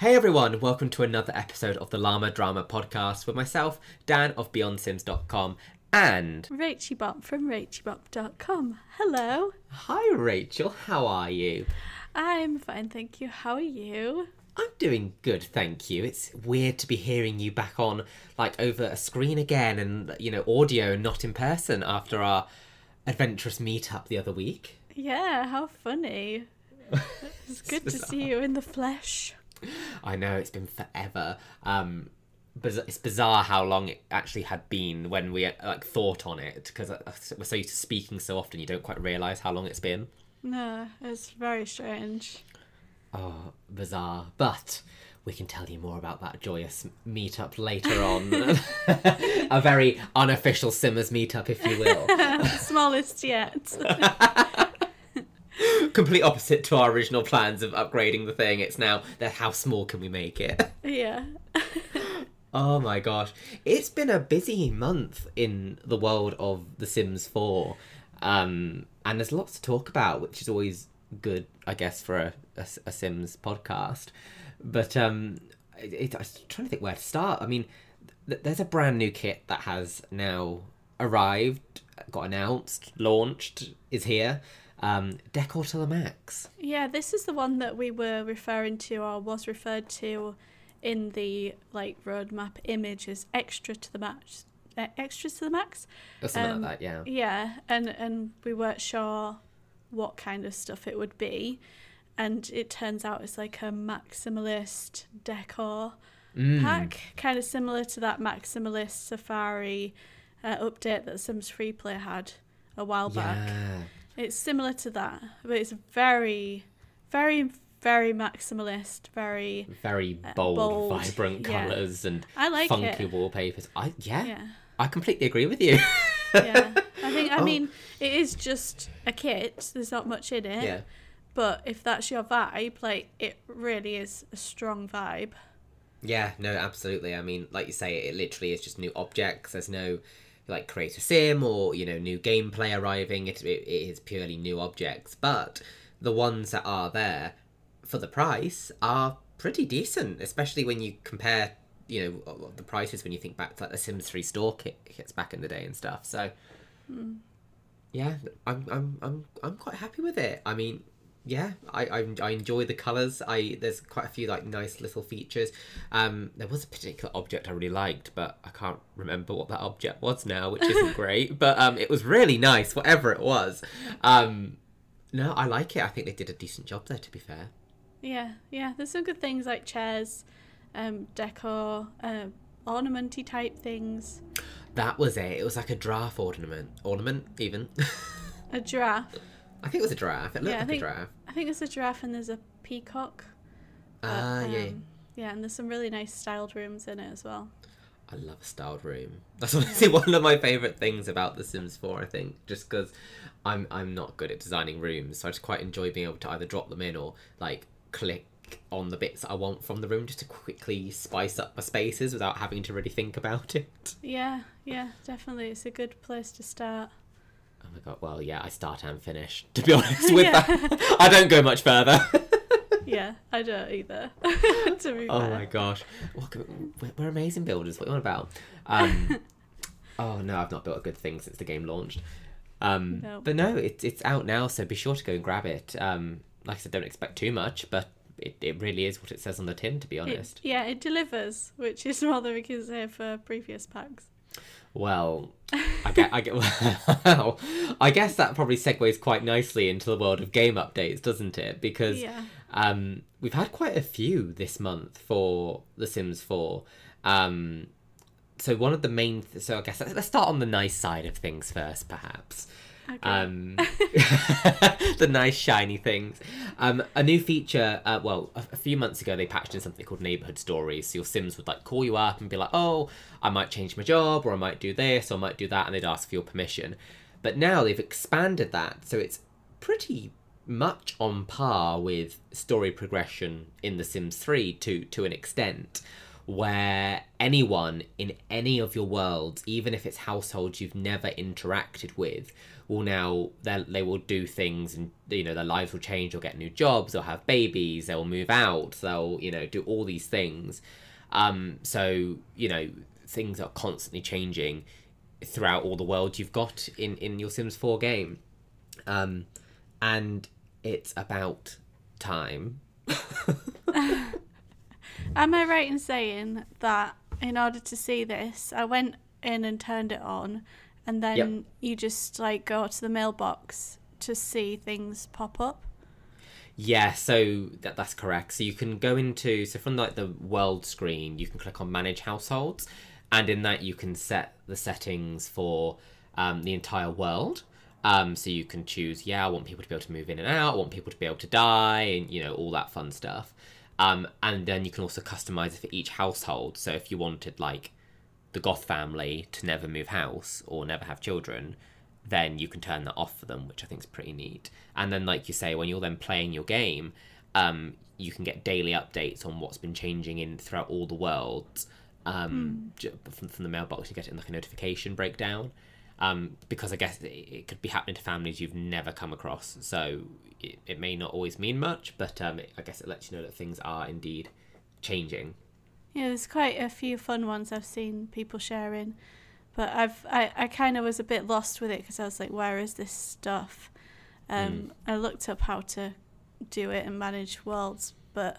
Hey everyone, welcome to another episode of the Llama Drama Podcast with myself, Dan of BeyondSims.com, and Rachie Bop from RachieBop.com. Hello. Hi Rachel, how are you? I'm fine, thank you. How are you? I'm doing good, thank you. It's weird to be hearing you back on like over a screen again and you know audio, not in person after our adventurous meetup the other week. Yeah, how funny. It's good to see you in the flesh. I know it's been forever. Um, but it's bizarre how long it actually had been when we like thought on it because we're so used to speaking so often you don't quite realize how long it's been. No, it's very strange. Oh, bizarre. But we can tell you more about that joyous meetup later on. a very unofficial Simmers meetup, if you will. Smallest yet. Complete opposite to our original plans of upgrading the thing. It's now that how small can we make it? yeah. Oh my gosh. It's been a busy month in the world of The Sims 4. Um, and there's lots to talk about, which is always good, I guess, for a, a, a Sims podcast. But um, it, it, I'm trying to think where to start. I mean, th- there's a brand new kit that has now arrived, got announced, launched, is here. Um, Decor to the max. Yeah, this is the one that we were referring to or was referred to in the like roadmap image as extra to the max. Uh, extra to the max. Or something Um, like that, yeah. Yeah, and and we weren't sure what kind of stuff it would be, and it turns out it's like a maximalist decor Mm. pack, kind of similar to that maximalist Safari uh, update that Sims Free Play had a while back. It's similar to that, but it's very, very, very maximalist. Very, Very Uh, bold, bold, vibrant yeah. colours and I like funky it. wallpapers. I yeah, Yeah, I completely agree with you. yeah. I think. I Oh. mean, it is just a kit. There's not much in it. yeah. But if that's your vibe, like it really is a strong vibe. Yeah, no, absolutely. I mean, like you say, it literally is just new objects. There's no like create a sim or you know new gameplay arriving. It, it, it is purely new objects, but the ones that are there for the price are pretty decent, especially when you compare you know the prices when you think back to like the Sims 3 store kit kits back in the day and stuff. So hmm. yeah, I'm I'm I'm I'm quite happy with it. I mean, yeah, I, I I enjoy the colors. I there's quite a few like nice little features. Um, there was a particular object I really liked, but I can't remember what that object was now, which isn't great. But um, it was really nice, whatever it was. Um, no, I like it. I think they did a decent job there. To be fair. Yeah, yeah. There's some good things like chairs, um, decor, uh, ornamenty type things. That was it. It was like a giraffe ornament. Ornament, even. A giraffe. I think it was a giraffe. It looked Yeah, I like think- a giraffe. I think there's a giraffe and there's a peacock. Ah, yeah. um, Yeah, and there's some really nice styled rooms in it as well. I love a styled room. That's honestly one of my favorite things about The Sims 4. I think just because I'm I'm not good at designing rooms, so I just quite enjoy being able to either drop them in or like click on the bits I want from the room just to quickly spice up my spaces without having to really think about it. Yeah, yeah, definitely. It's a good place to start. Oh my god! Well, yeah, I start and finish. To be honest with Yeah. that, I don't go much further. Yeah, I don't either. to be Oh my gosh, we're, we're amazing builders. What are you on about? Um, oh no, I've not built a good thing since the game launched. Um, No. But no, it's it's out now, so be sure to go and grab it. Um, like I said, don't expect too much, but it, it really is what it says on the tin. To be It, honest, yeah, it delivers, which is rather because can for previous packs. Well, I get, I get, well, I guess that probably segues quite nicely into the world of game updates, doesn't it? Because Yeah. Um, we've had quite a few this month for The Sims 4. Um, so one of the main, th- so I guess let's start on the nice side of things first, perhaps. Okay. Um, the nice shiny things. Um, a new feature. Uh, well, a, a few months ago they patched in something called Neighborhood Stories. So your Sims would like call you up and be like, "Oh, I might change my job, or I might do this, or I might do that," and they'd ask for your permission. But now they've expanded that, so it's pretty much on par with story progression in The Sims 3 to to an extent. where anyone in any of your worlds, even if it's households you've never interacted with, will now they they will do things and you know their lives will change. They'll get new jobs. They'll have babies. They'll move out. They'll you know do all these things. Um, so you know things are constantly changing throughout all the world you've got in in your Sims 4 game. Um, and it's about time. Am I right in saying that in order to see this, I went in and turned it on, and then Yep. you just like go to the mailbox to see things pop up? Yeah, so that that's correct. So you can go into so from like the world screen, you can click on manage households, and in that you can set the settings for um, the entire world. Um, so you can choose, yeah, I want people to be able to move in and out, I want people to be able to die, and you know all that fun stuff. Um, and then you can also customize it for each household. So if you wanted like the Goth family to never move house or never have children, then you can turn that off for them, which I think is pretty neat. And then, like you say, when you're then playing your game, um, you can get daily updates on what's been changing in throughout all the worlds. Um, ju- from, from the mailbox, you get it in like a notification breakdown. Um, because I guess it, it could be happening to families you've never come across, so it, it may not always mean much, but um, it, I guess it lets you know that things are indeed changing. Yeah, there's quite a few fun ones I've seen people sharing, but I've I, I kind of was a bit lost with it because I was like, where is this stuff? Um, I looked up how to do it and manage worlds, but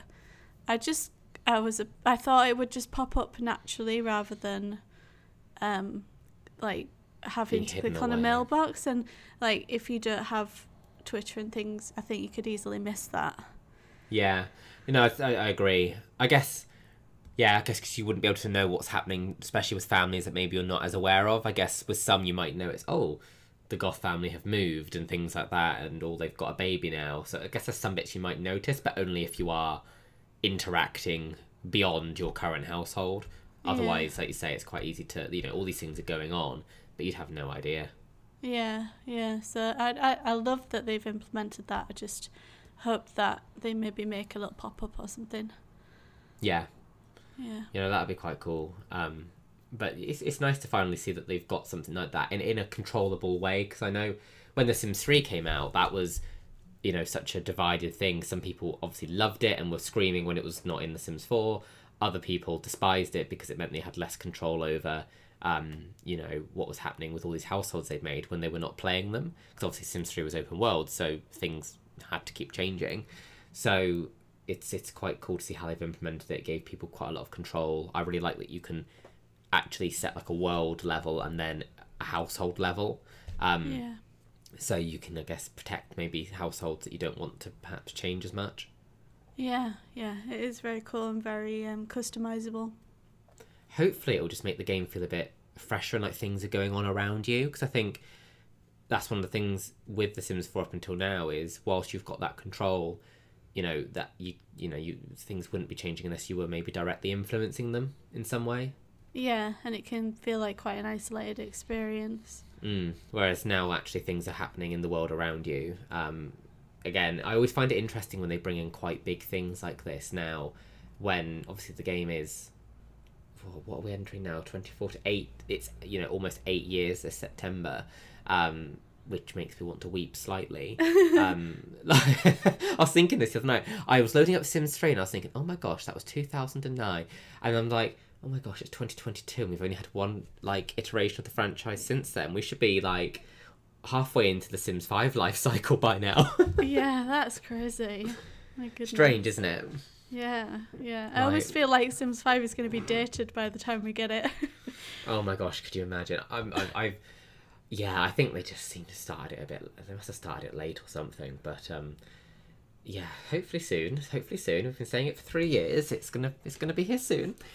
I just I was a, I thought it would just pop up naturally rather than um like having Being to click on a mailbox and like if you don't have Twitter and things, I think you could easily miss that. Yeah, you know, I I agree. I guess, yeah, I guess because you wouldn't be able to know what's happening, especially with families that maybe you're not as aware of. I guess with some you might know it's oh, the Goth family have moved and things like that, and or they've got a baby now. So I guess there's some bits you might notice, but only if you are interacting beyond your current household. Yeah. Otherwise, like you say, it's quite easy to you know all these things are going on, but you'd have no idea. Yeah, yeah. So I, I, I love that they've implemented that. I just hope that they maybe make a little pop up or something. Yeah, Yeah. You know, that'd be quite cool. Um, but it's, it's nice to finally see that they've got something like that in, in a controllable way. Because I know when The Sims 3 came out, that was, you know, such a divided thing. Some people obviously loved it and were screaming when it was not in The Sims 4. Other people despised it because it meant they had less control over, um, you know, what was happening with all these households they'd made when they were not playing them. Because obviously Sims 3 was open world, so things had to keep changing. So it's it's quite cool to see how they've implemented it. It gave people quite a lot of control. I really like that you can actually set like a world level and then a household level. Um, Yeah. So you can, I guess, protect maybe households that you don't want to perhaps change as much. Yeah, yeah. It is very cool and very um, customizable. Hopefully, it'll just make the game feel a bit fresher and like things are going on around you. Because I think that's one of the things with The Sims 4 up until now is whilst you've got that control, you know that you you know you things wouldn't be changing unless you were maybe directly influencing them in some way. Yeah, and it can feel like quite an isolated experience. Mm. Whereas now, actually, things are happening in the world around you. Um, again, I always find it interesting when they bring in quite big things like this now, when obviously the game is. What are we entering now? 24 to 8. It's, you know, almost eight years this September, um, which makes me want to weep slightly. um, I was thinking this the other night. I was loading up Sims 3 and I was thinking, oh my gosh, that was 2009. And I'm like, oh my gosh, it's 2022 and we've only had one like iteration of the franchise since then. We should be like halfway into the Sims 5 life cycle by now. yeah, that's crazy. My goodness. Strange, isn't it? Yeah, yeah. I always Right. feel like Sims 5 is going to be dated by the time we get it. Oh my gosh, could you imagine? I'm, I'm, I've, yeah, I think they just seem to start it a bit. They must have started it late or something. But um, yeah, hopefully soon. Hopefully soon. We've been saying it for three years. It's gonna, it's gonna be here soon.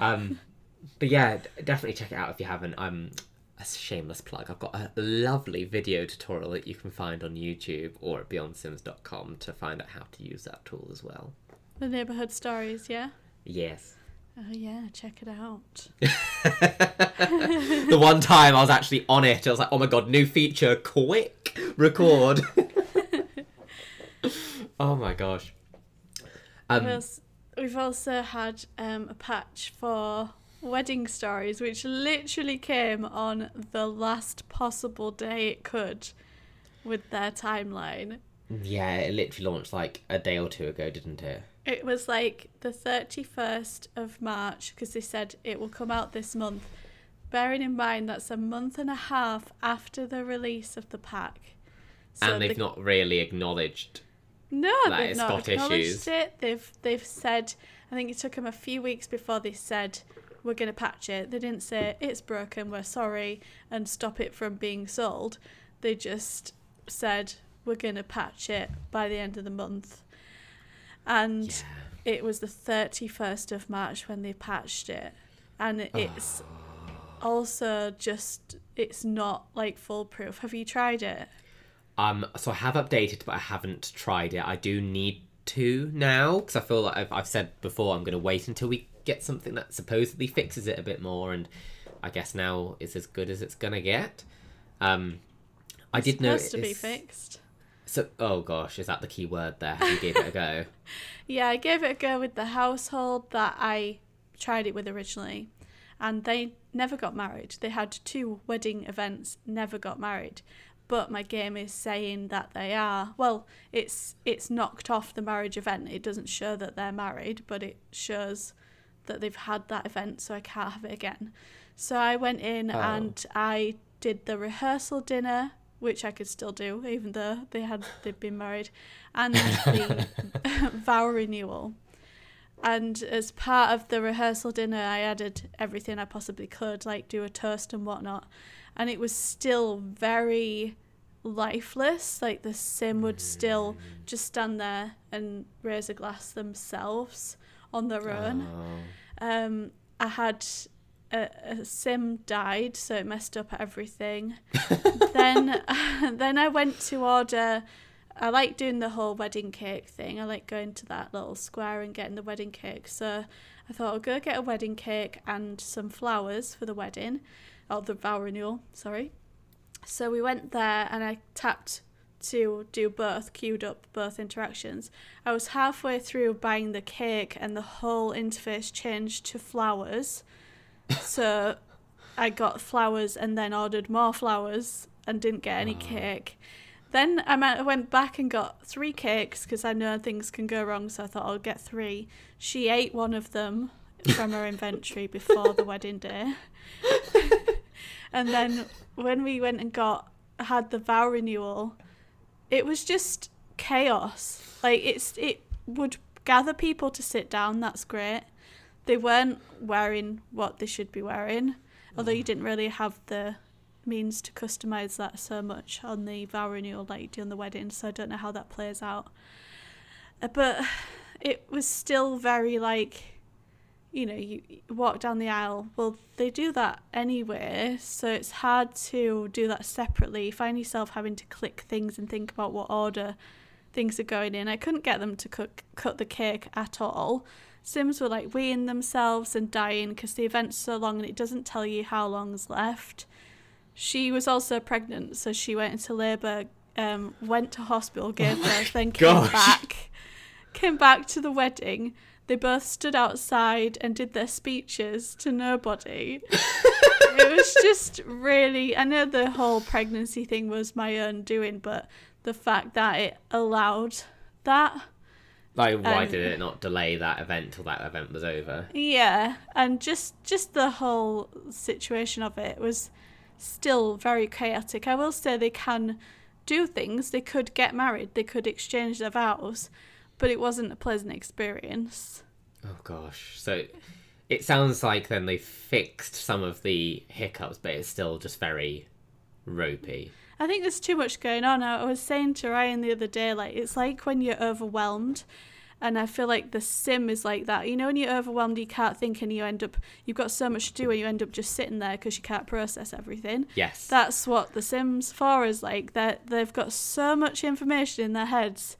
Um, but yeah, definitely check it out if you haven't. Um, a shameless plug. I've got a lovely video tutorial that you can find on YouTube or at BeyondSims.com to find out how to use that tool as well. the neighborhood stories, yeah? Yes. Oh, yeah, check it out. the one time I was actually on it, I was like, oh my god, new feature, quick, record. oh my gosh. Um, we've also had um, a patch for wedding stories, which literally came on the last possible day it could with their timeline. Yeah, it literally launched like a day or two ago, didn't it? It was like the 31st of March because they said it will come out this month. Bearing in mind that's a month and a half after the release of the pack. So and they've the... not really acknowledged. No, they've not acknowledged issues. it. They've they've said. I think it took them a few weeks before they said we're going to patch it. They didn't say it's broken. We're sorry and stop it from being sold. They just said we're going to patch it by the end of the month. And yeah. it was the 31st of March when they patched it. And it's oh. also just, it's not like foolproof. Have you tried it? Um, so I have updated, but I haven't tried it. I do need to now because I feel like I've, I've said before I'm going to wait until we get something that supposedly fixes it a bit more, and I guess now is as good as it's going to get. Um, I did know it's supposed to be fixed. So, oh gosh, is that the key word there? You gave it a go? yeah, I gave it a go with the household that I tried it with originally, and they never got married. They had two wedding events, never got married. But my game is saying that they are. Well, it's it's knocked off the marriage event. It doesn't show that they're married, but it shows that they've had that event, so I can't have it again. So I went in oh. and I did the rehearsal dinner which I could still do, even though they had they'd been married, and the vow renewal. And as part of the rehearsal dinner, I added everything I possibly could, like do a toast and whatnot. And it was still very lifeless. Like the sim would still just stand there and raise a glass themselves on their own. Oh. Um, I had a, a, sim died, so it messed up everything. then, then I went to order. I like doing the whole wedding cake thing. I like going to that little square and getting the wedding cake. So I thought I'll go get a wedding cake and some flowers for the wedding, or the vow renewal. Sorry. So we went there and I tapped to do both, queued up both interactions. I was halfway through buying the cake and the whole interface changed to flowers so I got flowers and then ordered more flowers and didn't get any ah. cake. Then I went back and got three cakes because I know things can go wrong, so I thought I'll get three. She ate one of them from her inventory before the wedding day. and then when we went and got had the vow renewal, it was just chaos. Like it's it would gather people to sit down, that's great they weren't wearing what they should be wearing, although you didn't really have the means to customize that so much on the vow renewal like you do on the wedding. So I don't know how that plays out. Uh, but it was still very like, you know, you walk down the aisle. Well, they do that anyway, so it's hard to do that separately. You find yourself having to click things and think about what order things are going in. I couldn't get them to cook cut the cake at all. Sims were like weeing themselves and dying because the event's so long and it doesn't tell you how long's left. She was also pregnant, so she went into labour, um, went to hospital, gave oh birth, then came gosh. back. Came back to the wedding. They both stood outside and did their speeches to nobody. it was just really. I know the whole pregnancy thing was my own doing, but the fact that it allowed that like, why um, did it not delay that event till that event was over? Yeah, and just just the whole situation of it was still very chaotic. I will say they can do things. They could get married. They could exchange their vows, but it wasn't a pleasant experience. Oh gosh, so it sounds like then they fixed some of the hiccups, but it's still just very ropey. I think there's too much going on. I was saying to Ryan the other day, like it's like when you're overwhelmed, and I feel like the sim is like that. You know, when you're overwhelmed, you can't think, and you end up you've got so much to do, and you end up just sitting there because you can't process everything. Yes, that's what the Sims 4 is like. That they've got so much information in their heads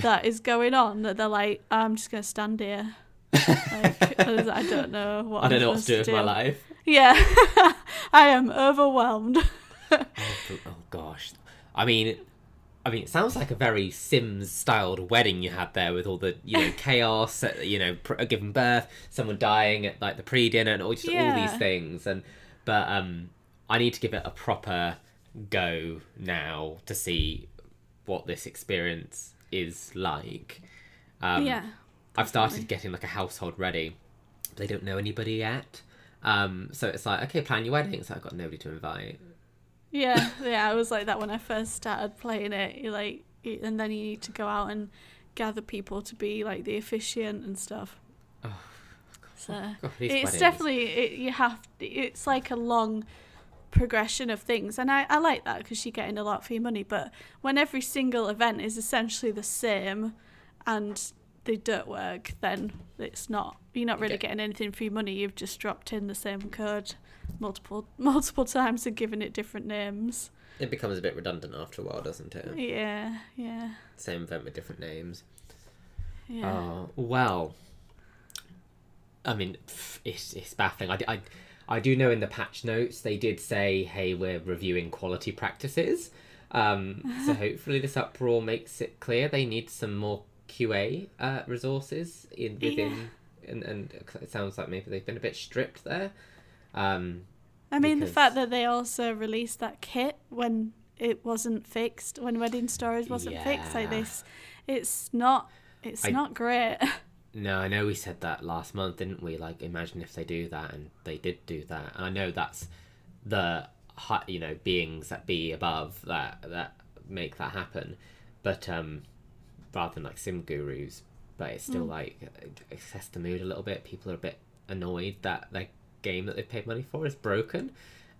that is going on that they're like, I'm just gonna stand here. like, I don't know what I don't I'm know what to do with my life. Yeah, I am overwhelmed oh, oh, gosh. I mean, I mean, it sounds like a very Sims-styled wedding you had there with all the you know chaos, uh, you know, pr- giving birth, someone dying at like the pre-dinner, and all just all these things. And but um, I need to give it a proper go now to see what this experience is like. Um, yeah. I've started getting like a household ready. They don't know anybody yet. Um, so it's like, okay, plan your wedding. So I've got nobody to invite. Yeah, yeah, I was like that when I first started playing it. You like, and then you need to go out and gather people to be like the officiant and stuff. Oh, So God, it's definitely it, you have. It's like a long progression of things, and I I like that because you're getting a lot for your money. But when every single event is essentially the same, and they don't work, then it's not. You're not really getting anything for your money. You've just dropped in the same code multiple multiple times and given it different names. It becomes a bit redundant after a while, doesn't it? Yeah, yeah, Same event with different names. yeah. Oh, well. I mean, it's, it's baffling. I, I, I do know in the patch notes they did say, hey, we're reviewing quality practices. Um, so hopefully this uproar makes it clear they need some more QA uh, resources in within. And, and it sounds like maybe they've been a bit stripped there. Um, I mean, the fact that they also released that kit when it wasn't fixed, when Wedding Stories wasn't fixed, like this, it's not, it's I- not great. No, I know we said that last month, didn't we? Like, imagine if they do that, and they did do that. And I know that's the you know beings that be above that that make that happen, but um, rather than like sim gurus, but it's still like it assess the mood a little bit. People are a bit annoyed that their game that they've paid money for is broken,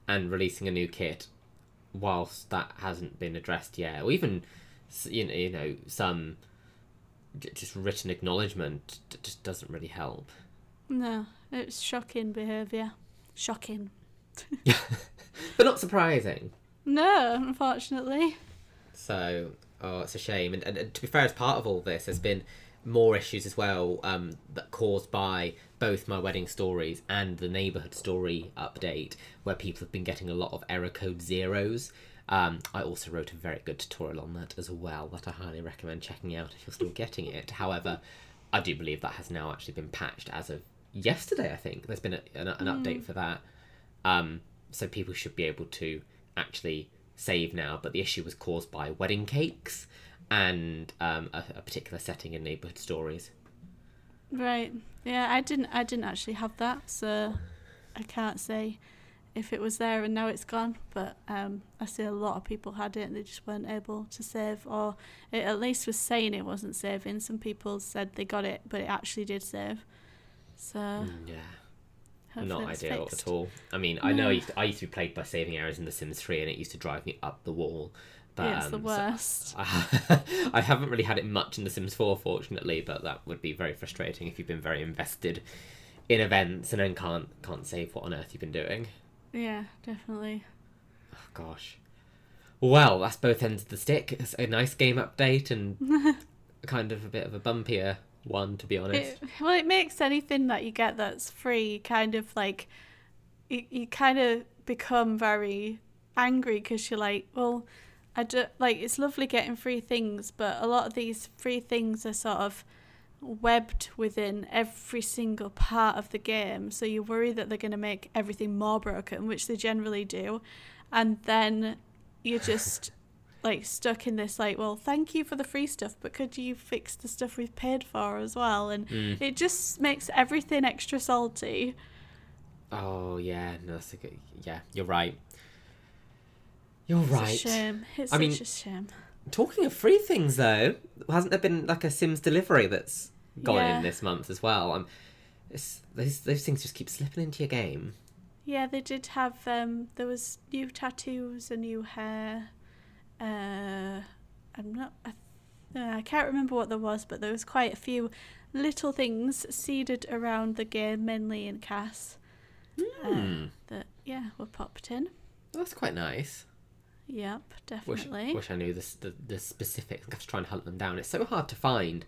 and releasing a new kit whilst that hasn't been addressed yet, or even you know, you know some just written acknowledgement just doesn't really help. no, it's shocking behaviour. Shocking. but not surprising. No, unfortunately. So, oh, it's a shame. And, and, and to be fair, as part of all this, there's been more issues as well um, that caused by both my wedding stories and the neighborhood story update, where people have been getting a lot of error code zeros. Um, I also wrote a very good tutorial on that as well that I highly recommend checking out if you're still getting it. However, I do believe that has now actually been patched as of yesterday. I think there's been a, an, an update for that. Um, so people should be able to actually save now, but the issue was caused by wedding cakes and um, a, a particular setting in neighborhood stories. Right. Yeah, I didn't. I didn't actually have that, so I can't say if it was there and now it's gone. But um, I see a lot of people had it and they just weren't able to save, or it at least was saying it wasn't saving. Some people said they got it, but it actually did save. So Mm, yeah, hopefully not ideal fixed. at all. I mean, I know I used, to, I used to be plagued by saving errors in The Sims 3 and it used to drive me up the wall. Yeah, it's the so- worst. I haven't really had it much in The Sims 4, fortunately, but that would be very frustrating if you've been very invested in events and then can't can't save what on earth you've been doing. Yeah, definitely. Oh, gosh. Well, that's both ends of the stick. It's a nice game update and kind of a bit of a bumpier one, to be honest. It, well, it makes anything that you get that's free kind of like you, you kind of become very angry because you're like, well, I do, like it's lovely getting free things, but a lot of these free things are sort of webbed within every single part of the game. So you worry that they're going to make everything more broken, which they generally do, and then you're just like stuck in this like, well, thank you for the free stuff, but could you fix the stuff we've paid for as well? And Mm. it just makes everything extra salty. Oh, yeah. No, that's a good... Yeah, you're right. You're It's right. a shame. It's I such mean- a shame. Talking of free things, though, hasn't there been like a Sims delivery that's gone Yeah. in this month as well? Um, it's, those, those things just keep slipping into your game. Yeah, they did have. Um, there was new tattoos, a new hair. Uh, I'm not. I, uh, I can't remember what there was, but there was quite a few little things seeded around the game, mainly in CAS. Uh, Hmm. that yeah were popped in. That's quite nice. Yep, definitely. wish I knew the, the, the specifics. I have to try and hunt them down. It's so hard to find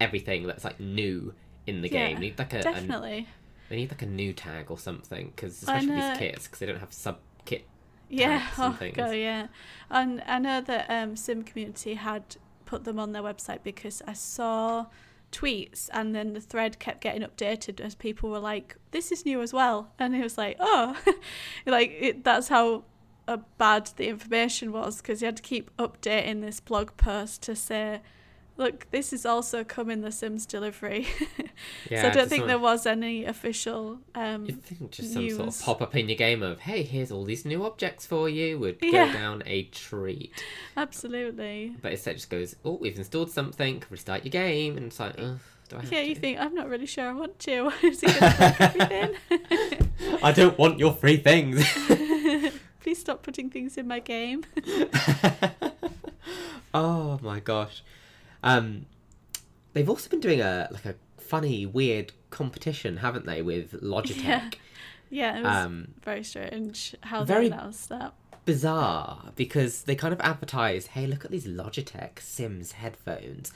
everything that's like new in the Yeah, game. Need like a, a definitely. they need like a new tag or something because especially these kits because they don't have sub kit Yeah, oh god, yeah. And I know that um, Sim Community had put them on their website because I saw tweets and then the thread kept getting updated as people were like, "This is new as well," and it was like, "Oh," like it, that's how uh, bad the information was because you had to keep updating this blog post to say. Look, this is also coming the Sims delivery. Yeah, so I don't think there was any official um, You think just some sort of pop up in your game of, hey, here's all these new objects for you would go Yeah. down a treat. Absolutely. But instead, it just goes, oh, we've installed something, restart your game, and it's like, do I have Yeah, you to? think I'm not really sure I want to. Is he going to everything? I don't want your free things. Stop putting things in my game. oh my gosh. Um, they've also been doing a like a funny, weird competition, haven't they, with Logitech? Yeah. Yeah, it was Um, very strange how very- they announced that. bizarre because they kind of advertise, hey, look at these Logitech Sims headphones.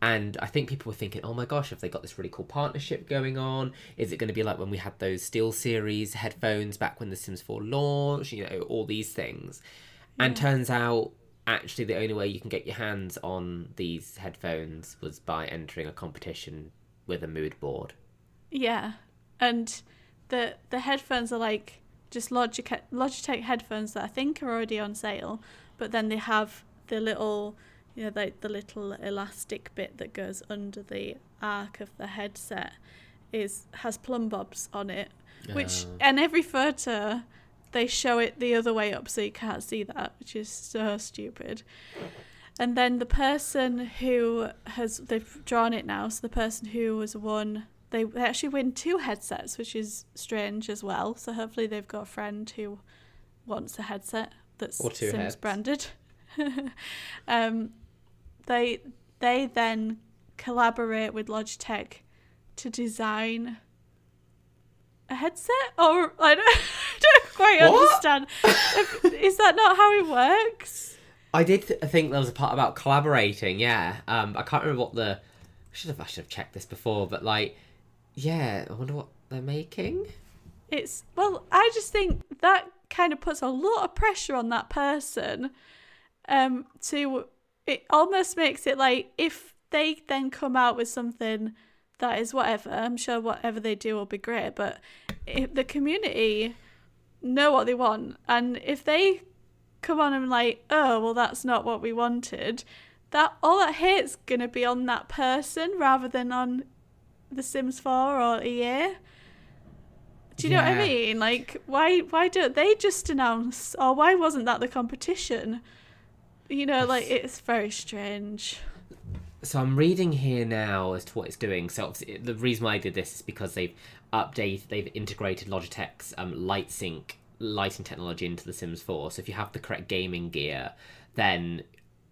And I think people were thinking, oh my gosh, have they got this really cool partnership going on? Is it going to be like when we had those SteelSeries headphones back when The Sims 4 launched? You know, all these things. And turns out, actually, the only way you can get your hands on these headphones was by entering a competition with a mood board. Yeah, and the the headphones are like just Logitech Logitech headphones that I think are already on sale, but then they have the little know like the little elastic bit that goes under the arc of the headset is has plumbobs on it, which and every photo they show it the other way up so you can't see that, which is so stupid. And then the person who has they've drawn it now, so the person who was won, they, they actually win two headsets, which is strange as well. So hopefully they've got a friend who wants a headset that's Sims heads. branded. um, they they then collaborate with Logitech to design a headset, or I don't, I don't quite What? understand. is that not how it works? I did th- think there was a part about collaborating. Yeah, um, I can't remember what the. I should have. I should have checked this before, but like, yeah, I wonder what they're making. It's well, I just think that kind of puts a lot of pressure on that person. Um, to it almost makes it like if they then come out with something that is whatever, I'm sure whatever they do will be great. But if the community know what they want, and if they come on and like, oh well, that's not what we wanted, that all that hate's gonna be on that person rather than on The Sims 4 or EA. Do you know what I mean? Like, why why don't they just announce, or why wasn't that the competition? You know, like it's very strange. So I'm reading here now as to what it's doing. So the reason why I did this is because they've updated, they've integrated Logitech's um, LightSync lighting technology into The Sims 4. So if you have the correct gaming gear, then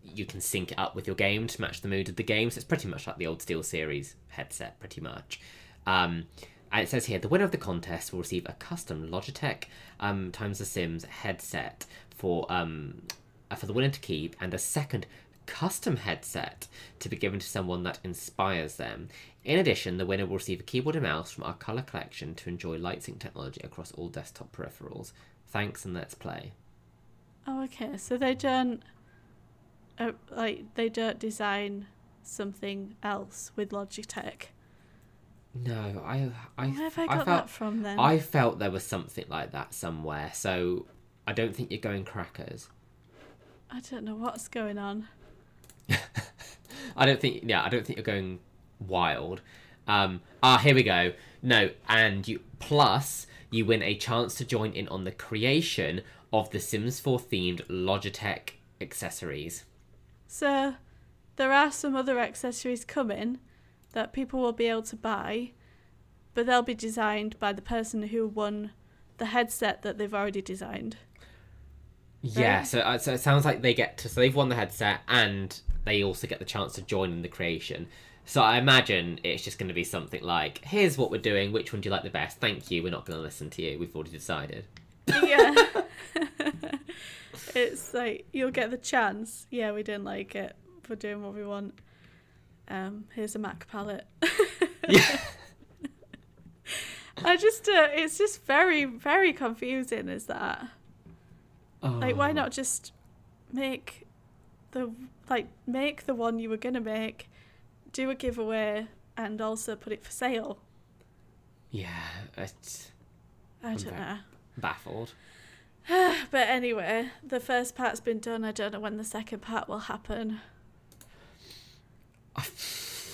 you can sync it up with your game to match the mood of the game. So it's pretty much like the old SteelSeries headset, pretty much. Um, and it says here the winner of the contest will receive a custom Logitech um, times the Sims headset for um, for the winner to keep, and a second custom headset to be given to someone that inspires them. In addition, the winner will receive a keyboard and mouse from our color collection to enjoy LightSync technology across all desktop peripherals. Thanks and let's play. Oh, okay. So they don't, uh, like, they don't design something else with Logitech. No, I I, Where have I I felt that from then? I felt there was something like that somewhere. So I don't think you're going crackers. I don't know what's going on. I don't think yeah, I don't think you're going wild. Um ah here we go. No, and you plus you win a chance to join in on the creation of the Sims 4 themed Logitech accessories. So there are some other accessories coming that people will be able to buy, but they'll be designed by the person who won the headset that they've already designed. Yeah, so uh, so it sounds like they get to so they've won the headset and they also get the chance to join in the creation. So I imagine it's just going to be something like, "Here's what we're doing. Which one do you like the best? Thank you. We're not going to listen to you. We've already decided." yeah. it's like you'll get the chance. Yeah, we didn't like it. We're doing what we want. Um, here's a Mac palette. Yeah. I just, uh, it's just very, very confusing. Is that? Like, why Oh. not just make the like make the one you were gonna make, do a giveaway, and also put it for sale? Yeah, it's I don't Okay. know. baffled. But anyway, the first part's been done. I don't know when the second part will happen.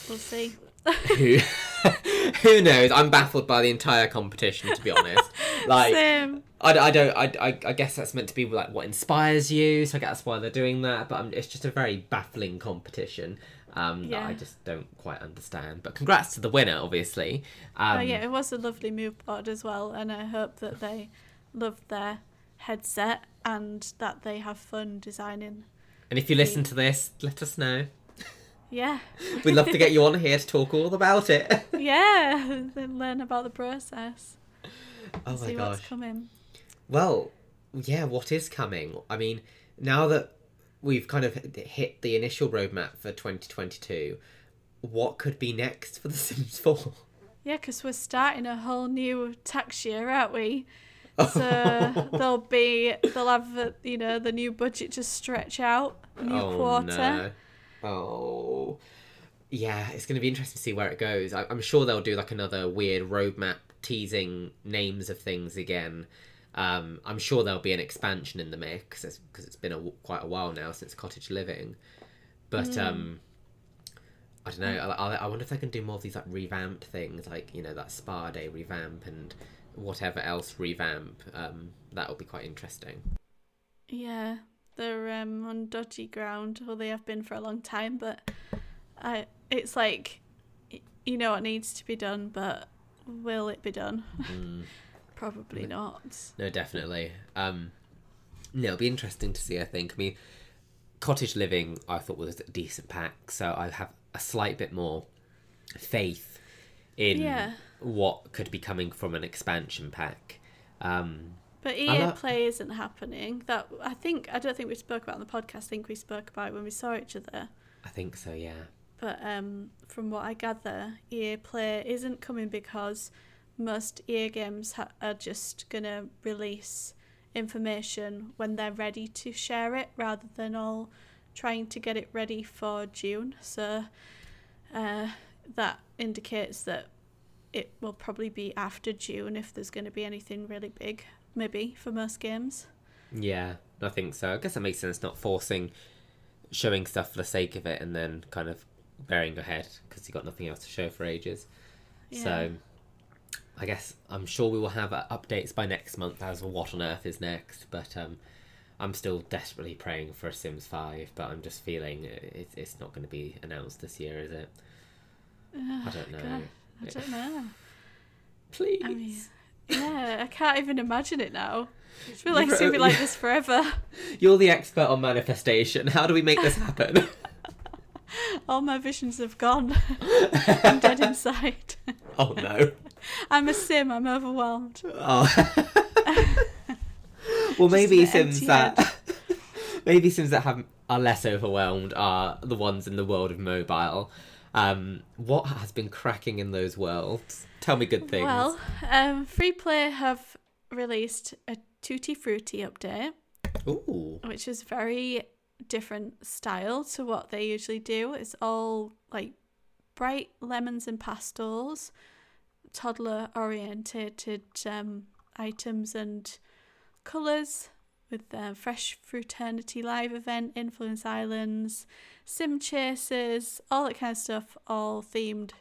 We'll see. who who knows? I'm baffled by the entire competition, to be honest. Like, Same. I, I don't. I, I, I guess that's meant to be like what inspires you. So I guess that's why they're doing that. But um, it's just a very baffling competition. Um, that I just don't quite understand. But congrats to the winner, obviously. Um, oh yeah, it was a lovely move board as well, and I hope that they loved their headset and that they have fun designing. And if you listen to this, let us know. Yeah, We'd love to get you on here to talk all about it. yeah, and learn about the process. Oh my see gosh. what's coming. Well, yeah, what is coming? I mean, now that we've kind of hit the initial roadmap for 2022, what could be next for The Sims 4? Yeah, because we're starting a whole new tax year, aren't we? So there'll be they'll have you know the new budget to stretch out new oh, quarter. No. Oh. Yeah, it's going to be interesting to see where it goes. I- I'm sure they'll do like another weird roadmap teasing names of things again. Um, I'm sure there'll be an expansion in the mix because it's been a, quite a while now since Cottage Living. But um, I don't know. I, I, I wonder if they can do more of these like revamped things, like you know that Spa Day revamp and whatever else revamp. Um, that will be quite interesting. Yeah, they're um, on dodgy ground, or they have been for a long time. But I, it's like, you know what needs to be done, but will it be done? Mm. Probably not. No, definitely. Um, no, it'll be interesting to see. I think. I mean, cottage living, I thought was a decent pack, so I have a slight bit more faith in Yeah. what could be coming from an expansion pack. Um, But EA like- Play isn't happening. That I think I don't think we spoke about on the podcast. I think we spoke about it when we saw each other. I think so. Yeah. But um, from what I gather, EA Play isn't coming because most EA games ha- are just gonna release information when they're ready to share it, rather than all trying to get it ready for June. So uh, that indicates that it will probably be after June if there's going to be anything really big, maybe for most games. Yeah, I think so. I guess that makes sense. Not forcing showing stuff for the sake of it, and then kind of burying your head because you got nothing else to show for ages. Yeah. So, I guess I'm sure we will have uh, updates by next month as to what on earth is next. But um, I'm still desperately praying for a Sims Five. But I'm just feeling it, it's not going to be announced this year, is it? I don't know. God, I don't know. Please. I mean, yeah, I can't even imagine it now. I feel like it's gonna be like this forever. You're the expert on manifestation. How do we make this happen? All my visions have gone. I'm dead inside. oh no. I'm a sim. I'm overwhelmed. Oh. well, maybe Sims that maybe Sims that have are less overwhelmed are the ones in the world of mobile. Um, what has been cracking in those worlds? Tell me good things. Well, um, Free Play have released a Tutti Frutti update, Ooh. which is very different style to what they usually do. It's all like bright lemons and pastels, toddler oriented um, items and colours with the Fresh Fraternity live event, Influence Islands, Sim Chasers, all that kind of stuff, all themed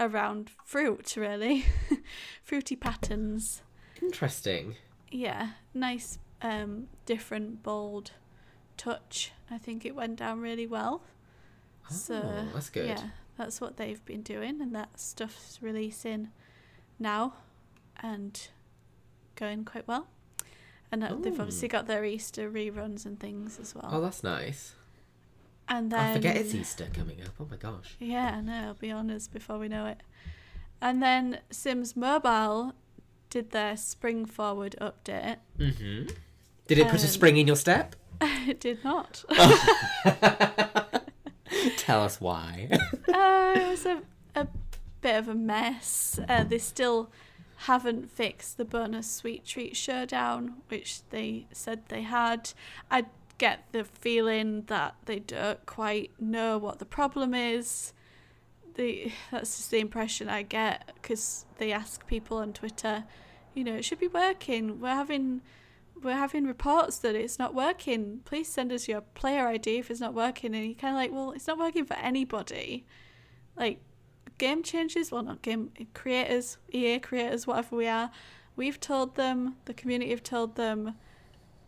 around fruit, really. Fruity patterns. Interesting. Yeah, nice, um, different, bold touch. I think it went down really well. So Oh, that's good. yeah, that's what they've been doing, and that stuff's releasing now, and going quite well. And that they've obviously got their Easter reruns and things as well. Oh, that's nice. and then I forget it's Easter coming up. Oh my gosh. Yeah, I know. It'll be on us before we know it. And then Sims Mobile did their spring forward update. Mm-hmm. Did it put a Um, spring in your step? It did not. Tell us why. uh, it was a, a bit of a mess. Uh, they still haven't fixed the bonus sweet treat showdown, which they said they had. I get the feeling that they don't quite know what the problem is. The that's just the impression I get because they ask people on Twitter, you know, it should be working. We're having we're having reports that it's not working. Please send us your player ID if it's not working. And you kind of like, well, it's not working for anybody. Like game changers, well, not game creators, EA creators, whatever we are. We've told them, the community have told them,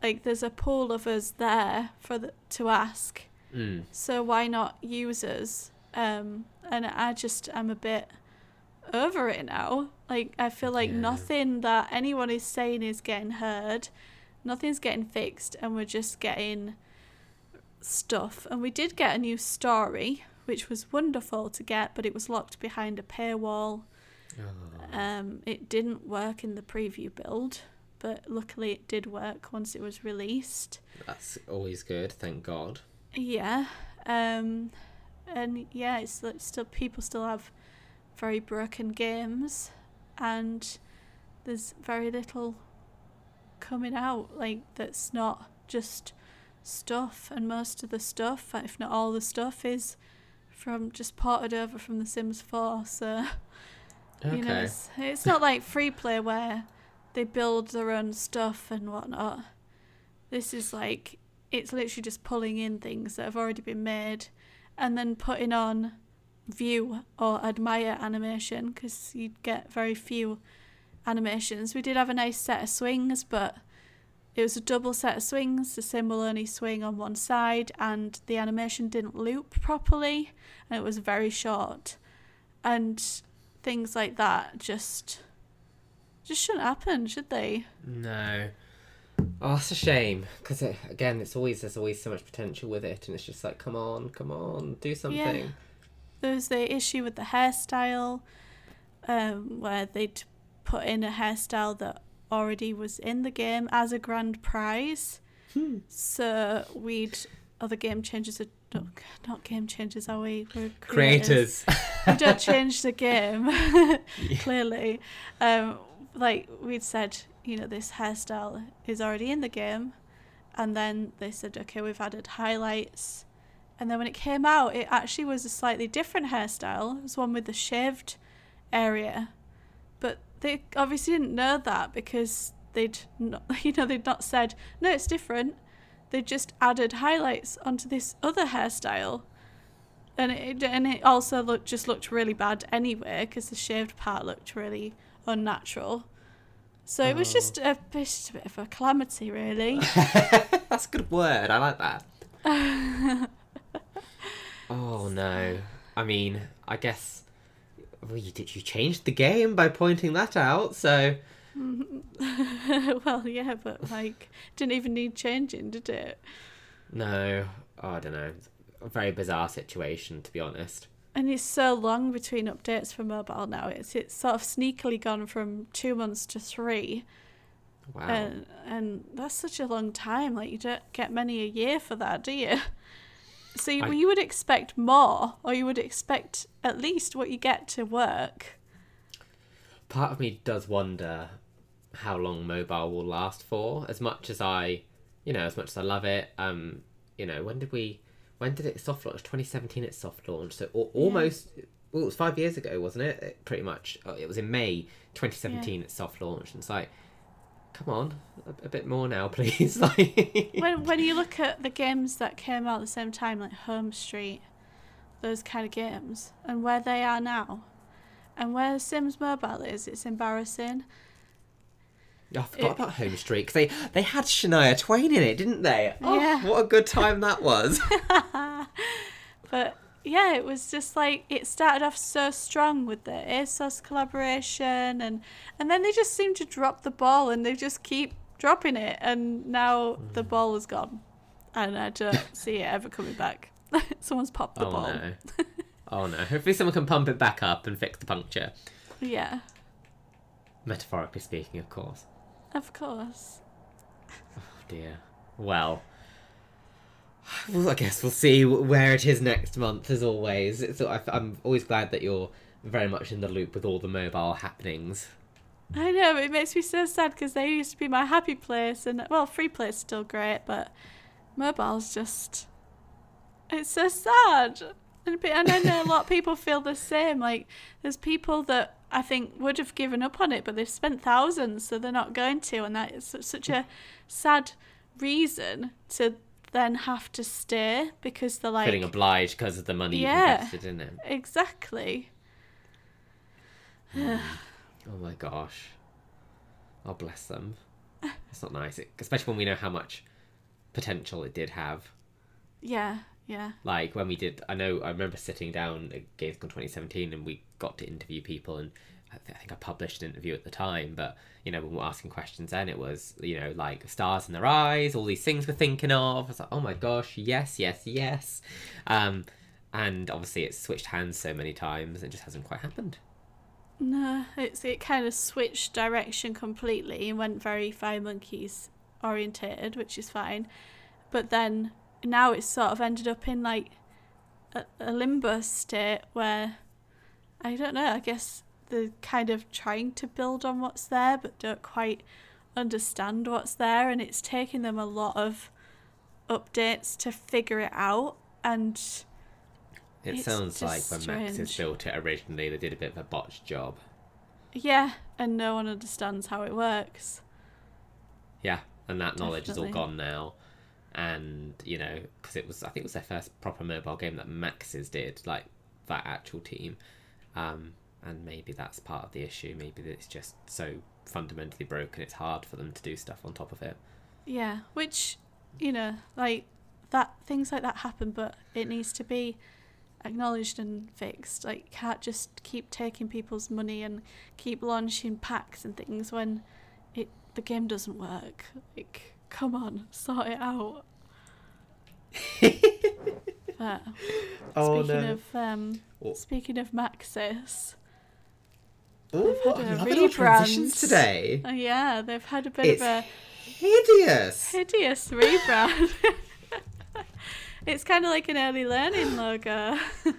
like there's a pool of us there for the, to ask. Mm. So why not users? Um, and I just I'm a bit over it now. Like I feel like Yeah. nothing that anyone is saying is getting heard, nothing's getting fixed, and we're just getting stuff. And we did get a new story, which was wonderful to get, but it was locked behind a paywall. Oh. Um, it didn't work in the preview build, but luckily it did work once it was released. That's always good, thank God. Yeah. Um, and yeah, it's like still people still have very broken games, and there's very little coming out like that's not just stuff, and most of the stuff, if not all the stuff, is from just ported over from The Sims 4. So Okay. you know, it's, it's not like free play where they build their own stuff and whatnot. This is like it's literally just pulling in things that have already been made and then putting on view or admire animation because you get very few animations. We did have a nice set of swings, but it was a double set of swings. The sim will only swing on one side, and the animation didn't loop properly, and it was very short. And things like that just just shouldn't happen, should they? No. Oh, it's a shame because it, again, it's always there's always so much potential with it, and it's just like, come on, come on, do something. There's the issue with the hairstyle, um, where they'd put in a hairstyle that already was in the game as a grand prize. Hmm. So we'd other game changers are not, not game changers, are we? We're Creators. we don't change the game clearly um like we'd said you know this hairstyle is already in the game and then they said okay we've added highlights and then when it came out it actually was a slightly different hairstyle it was one with the shaved area but they obviously didn't know that because they'd not, you know they'd not said no it's different they just added highlights onto this other hairstyle and it and it also looked just looked really bad anyway because the shaved part looked really unnatural. So it was Oh. just a, oh. just a bit of a calamity, really. That's a good word. I like that. oh no. I mean, I guess. Well, you did. You changed the game by pointing that out. So well, yeah, but like didn't even need changing, did it? no. Oh, I don't know. A very bizarre situation, to be honest. And it's so long between updates for mobile now. It's it's sort of sneakily gone from two months to three, Wow. and and that's such a long time. Like you don't get many a year for that, do you? So you, I- you would expect more, or you would expect at least what you get to work. Part of me does wonder how long mobile will last for. As much as I, you know, as much as I love it. Um, you know, when did we? When did it soft launch? 2017 it soft launched. So al- almost. Well, it was five years ago, wasn't it? it pretty much. Uh, It was in May 2017 it soft launched. And it's like, come on, a, a bit more now, please. like, when when you look at the games that came out at the same time, like Home Street, those kind of games, and where they are now, and where Sims Mobile is, it's embarrassing. I forgot It- about Home Street because they they had Shania Twain in it, didn't they? Oh, Yeah. what a good time that was. But yeah, it was just like it started off so strong with the ASOS collaboration, and and then they just seem to drop the ball, and they just keep dropping it, and now the Mm. ball is gone, and I don't see it ever coming back. Someone's popped the oh ball. no. Oh no. Hopefully someone can pump it back up and fix the puncture. Yeah, Metaphorically speaking, of course. of course. Oh dear. Well, well, I guess we'll see where it is next month, as always. So I'm always glad that you're very much in the loop with all the mobile happenings. I know it makes me so sad because they used to be my happy place, and well, free play is still great, but mobile's just it's so sad. And and I know a lot of people feel the same. Like there's people that I think would have given up on it, but they've spent thousands, so they're not going to, and that is such a sad reason to then have to stay because they're like Feeling obliged because of the money Yeah. you've invested in it. exactly. Hmm. Oh my gosh. Oh, bless them. It's not nice, it, especially when we know how much potential it did have. Yeah, yeah, Like when we did, I know I remember sitting down at Gamescom 2017 and we got to interview people, and I, th- I think I published an interview at the time. But you know, when we were asking questions, then it was you know like stars in their eyes, all these things we're thinking of. I was like, oh my gosh, yes, yes, yes. Um, and obviously it's switched hands so many times, it just hasn't quite happened. No, it's it kind of switched direction completely and went very Fire Monkeys orientated, which is fine. But then now it's sort of ended up in like a, a limbo state where I don't know. I guess they're kind of trying to build on what's there, but don't quite understand what's there, and it's taking them a lot of updates to figure it out. And It sounds like when Maxis built it originally, they did a bit of a botched job. yeah, and no one understands how it works. Yeah, and that knowledge is all gone now. And you know, because it was, I think it was their first proper mobile game that Maxis did, like that actual team. Um, and maybe that's part of the issue. Maybe it's just so fundamentally broken, it's hard for them to do stuff on top of it. Yeah, which you know, like that things like that happen, but it needs to be acknowledged and fixed. Like you can't just keep taking people's money and keep launching packs and things when it the game doesn't work. Like come on, sort it out. but Oh, speaking of um Oh. speaking of Maxis, Ooh, had I'm a loving our transitions rebrand. today. oh yeah, they've had a bit It's of a hideous. hideous rebrand. it's kind of like an early learning logo.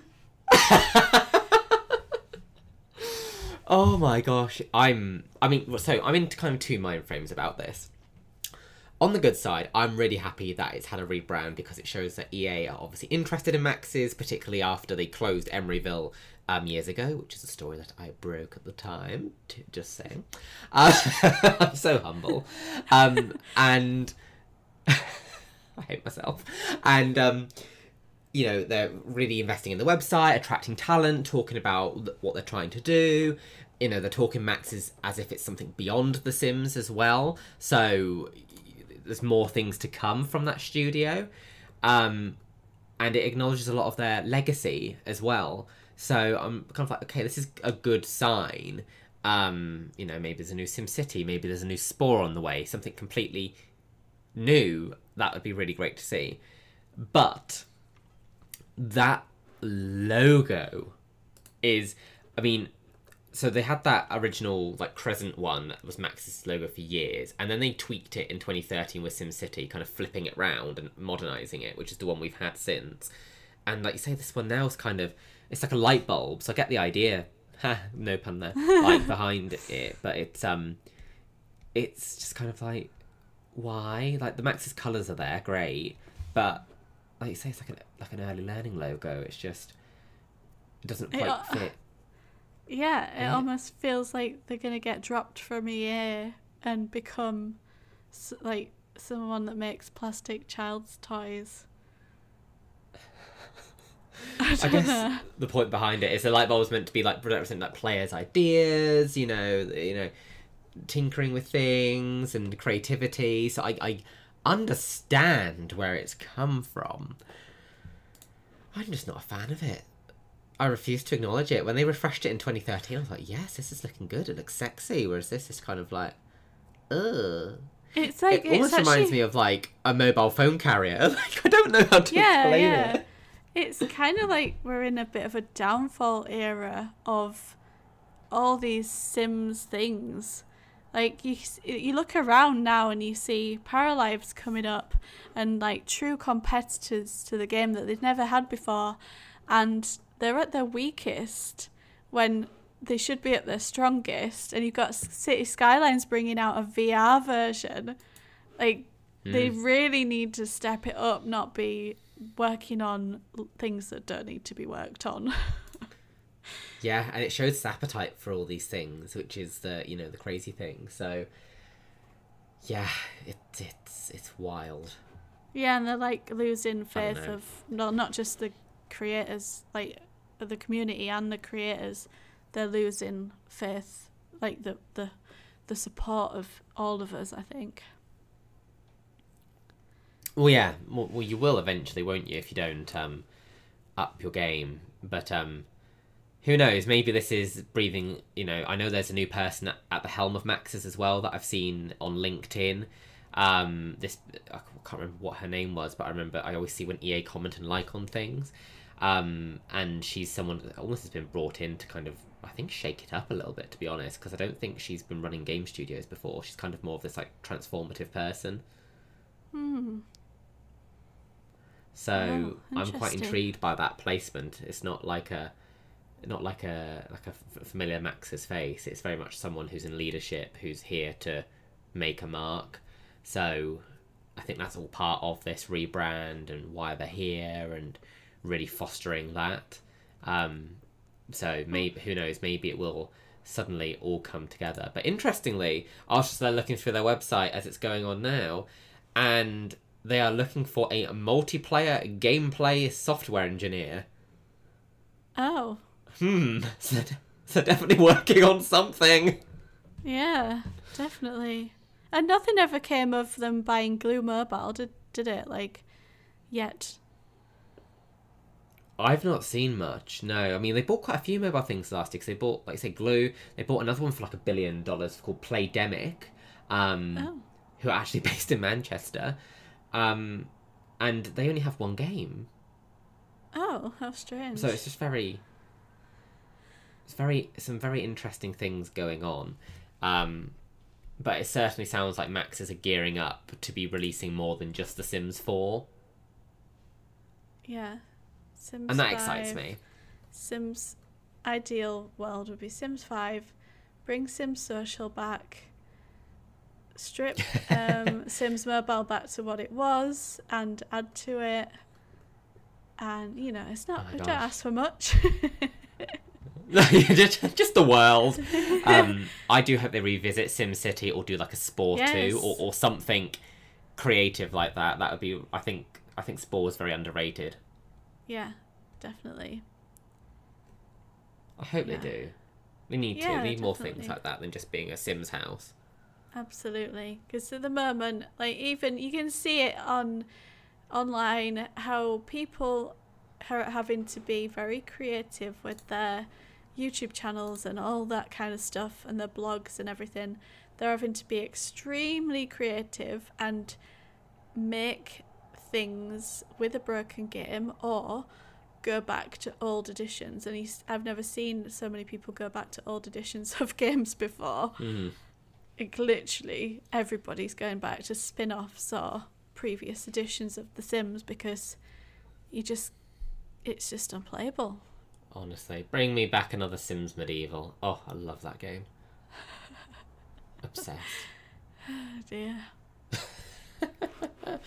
Oh my gosh, I'm. I mean, so I'm in kind of two mind frames about this. On the good side, I'm really happy that it's had a rebrand because it shows that EA are obviously interested in Maxis, particularly after they closed Emeryville um, years ago, which is a story that I broke at the time. Just saying, uh, I'm so humble, um, and I hate myself, and um, you know they're really investing in the website attracting talent talking about what they're trying to do. You know they're talking Maxis as if it's something beyond the sims as well. So there's more things to come from that studio. Um and it acknowledges a lot of their legacy as well so i'm kind of like okay this is a good sign. Um you know maybe there's a new sim city maybe there's a new spore on the way something completely new. That would be really great to see. But that logo is i mean so they had that original like crescent one that was Maxis logo for years and then they tweaked it in 2013 with simcity kind of flipping it round and modernizing it which is the one we've had since. And like you say this one now is kind of it's like a light bulb so i get the idea. No pun there. Like behind it but it's um it's just kind of like why? Like the Maxis colors are there great but like you say it's like an like an early learning logo. It's just it doesn't quite al- fit. Yeah, it Yeah. almost feels like they're gonna get dropped from EA and become like someone that makes plastic child's toys. I, guess the point behind it is the light bulb is meant to be like represent like players' ideas, you know, you know, tinkering with things and creativity. So I, I understand where it's come from. I'm just not a fan of it. I refuse to acknowledge it. When they refreshed it in 2013, I was like, yes, this is looking good. It looks sexy. Whereas this is kind of like, ugh. It's like it almost it's reminds actually, me of like a mobile phone carrier. Like I don't know how to yeah, explain yeah. it. It's kind of like we're in a bit of a downfall era of all these Sims things. Like you, you look around now and you see Paralives coming up, and like true competitors to the game that they've never had before, and they're at their weakest when they should be at their strongest, and you've got City Skylines bringing out a VR version. Like they Mm. really need to step it up, not be working on things that don't need to be worked on. Yeah, and it shows its appetite for all these things, which is the you know the crazy thing. So, yeah, it, it's it's wild. yeah, and they're like losing faith of no, not just the creators, like the community and the creators. They're losing faith, like the the the support of all of us. I think. Well, yeah, well, well, you will eventually, won't you, if you don't um, up your game. But um, who knows? Maybe this is breathing. You know, I know there's a new person at, at the helm of Maxis as well that I've seen on LinkedIn. Um, this I can't remember what her name was, but I remember I always see when EA comment and like on things. Um, and she's someone that almost has been brought in to kind of, I think, shake it up a little bit, to be honest, because I don't think she's been running game studios before. She's kind of more of this like transformative person. Hmm. So Oh, I'm quite intrigued by that placement. It's not like a, not like a like a familiar Maxis face. It's very much someone who's in leadership, who's here to make a mark. So I think that's all part of this rebrand and why they're here and really fostering that. Um, so maybe who knows? Maybe it will suddenly all come together. But interestingly, I was just there looking through their website as it's going on now, and they are looking for a multiplayer gameplay software engineer. Oh, Hmm. So, so definitely working on something. yeah, definitely. And nothing ever came of them buying Glu Mobile, did did it? Like, yet. I've not seen much. No, I mean they bought quite a few mobile things last year. 'cause they bought, like, say, Glu. They bought another one for like a billion dollars called Playdemic, um, Oh, who are actually based in Manchester, um, and they only have one game. oh, how strange. So it's just very, it's very some very interesting things going on, um, but it certainly sounds like Maxis are gearing up to be releasing more than just The Sims Four, yeah. Sims and that excites me. Sims ideal world would be Sims 5, bring Sims Social back, strip um, Sims Mobile back to what it was, and add to it. And you know, it's not. Oh I don't ask for much. just, the world. Um, I do hope they revisit Sim City or do like a Spore Yes. two or, or something creative like that. That would be. I think. I think Spore is very underrated. yeah, definitely. I hope Yeah. they do. We need to. Yeah, We need more things like that than just being a Sims house. Absolutely, because at the moment, like even you can see it on online how people are having to be very creative with their YouTube channels and all that kind of stuff and their blogs and everything. They're having to be extremely creative and make things with a broken game or go back to old editions and I've never seen so many people go back to old editions of games before Mm. Like literally everybody's going back to spin-offs or previous editions of the sims because you just it's just unplayable Honestly, bring me back another Sims Medieval. Oh, I love that game. Obsessed. oh dear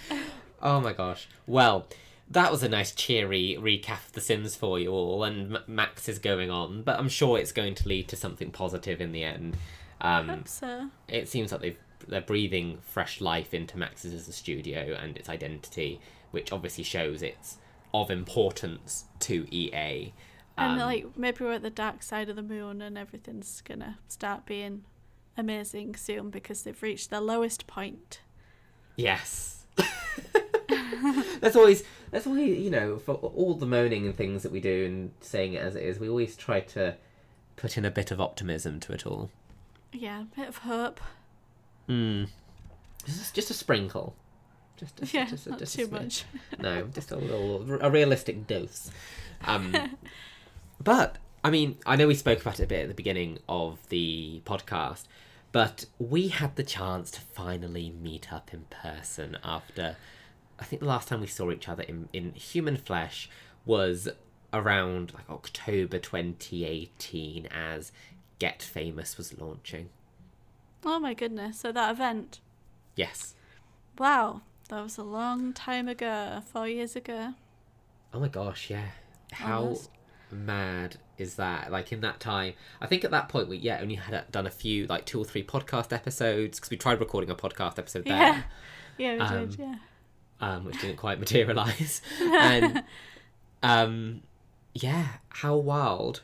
Oh my gosh. Well, that was a nice cheery recap of The Sims for you all, and M- Maxis going on, but I'm sure it's going to lead to something positive in the end. Um, hope so it seems like they've they're breathing fresh life into Maxis as a studio and its identity, which obviously shows it's of importance to EA. and Um, like maybe we're at the dark side of the moon and everything's gonna start being amazing soon because they've reached their lowest point Yes. that's always there's always you know for all the moaning and things that we do and saying it as it is, we always try to put in a bit of optimism to it all. Yeah a bit of hope Hmm. Just, just a sprinkle. Just, just, yeah just, not just a too much No, just a little a realistic dose. Um, but I mean, I know we spoke about it a bit at the beginning of the podcast, but we had the chance to finally meet up in person after. I think the last time we saw each other in, in human flesh was around like October 2018 as Get Famous was launching. Oh my goodness! So that event. Yes. Wow, that was a long time ago. Four years ago. Oh my gosh, yeah. How Almost. mad is that? Like in that time, I think at that point we yeah only had done a few like two or three podcast episodes because we tried recording a podcast episode there. Yeah. Yeah, we Um, did. Yeah. um, which didn't quite materialize. and um, yeah, how wild!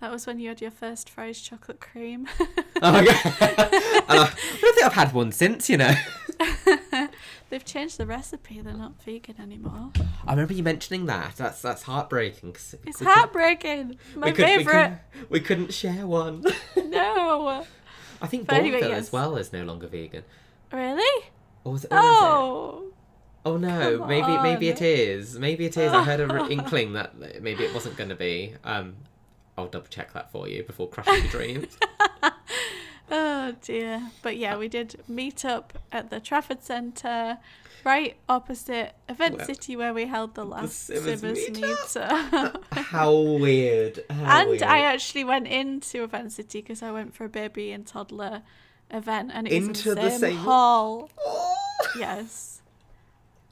That was when you had your first Fry's Chocolate Cream. Oh my god! I, don't think I've had one since. You know, They've changed the recipe. They're not vegan anymore. I remember you mentioning that. That's that's heartbreaking. 'cause It's heartbreaking. My couldn't- we. We, couldn't share one. No. I think But anyway, yes. as well is no longer vegan. Really? Or was it? or is it? Oh. Oh no, Come maybe maybe it on. is. Maybe it is. I heard a r- inkling that maybe it wasn't going to be. Um, I'll double check that for you before crushing your dreams. Oh dear. But yeah, we did meet up at the Trafford Centre, right opposite Event Well, City, where we held the last Simmers Simmers meetup. meetup. How weird. How and weird. I actually went into Event City because I went for a baby and toddler event, and it was Into in the the same, same- hall. Oh. Yes.